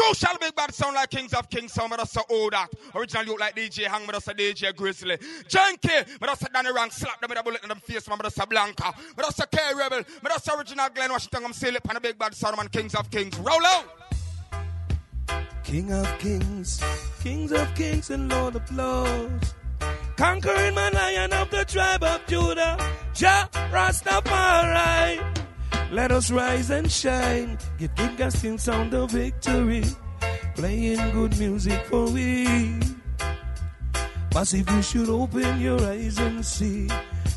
Crucial big bad sound like Kings of Kings sound, but also all that. Original look like DJ Hang, but also DJ Grizzly. Junkie, but also Danny Rank, slap them with a bullet in the face, but also Blanca. But also K Rebel, but also original Glen Washington, I'm still up on big bad sound, man. Kings of Kings. Roll out! King of Kings, Kings of Kings and Lord of Lords. Conquering my lion of the tribe of Judah, Jah Rastafari. Let us rise and shine, give of Kings sound of victory, playing good music for we. But if you should open your eyes and see,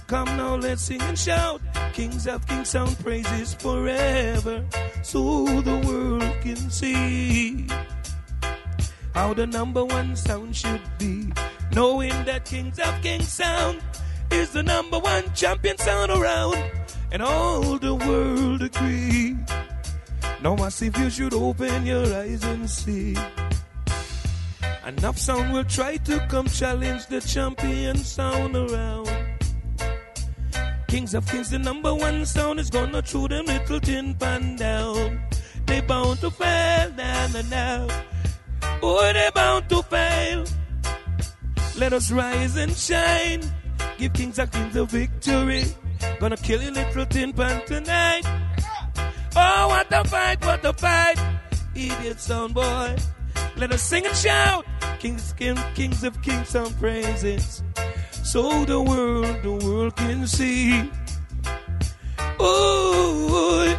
come now, let's sing and shout. Kings of Kings sound praises forever, so the world can see how the number one sound should be. Knowing that Kings of Kings sound is the number one champion sound around, and all the world agree. Now, I see if you should open your eyes and see. Enough sound will try to come challenge the champion sound around. Kings of Kings, the number one sound is gonna throw them little tin pan down. They bound to fail, now, now, now. Oh, Boy, they bound to fail. Let us rise and shine. Give Kings of Kings a victory. Gonna kill your little tin pan tonight. Oh, what a fight, what a fight. Idiot sound boy. Let us sing and shout. Kings, kings, kings of kings sound praises. So the world, the world can see. Ooh.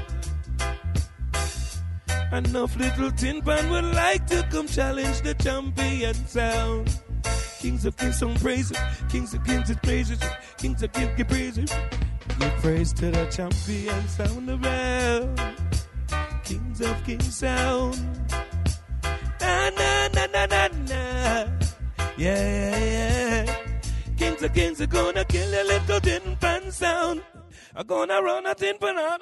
Enough little tin pan would like to come challenge the champion sound. Kings of kings song praises, kings of kings of praises, kings of kings give praises. Praise to the champion sound around. Kings of kings sound. Na na na na na na. Yeah, yeah, yeah. Kings of kings are gonna kill a little tin pan sound. Are gonna run a tin pan out.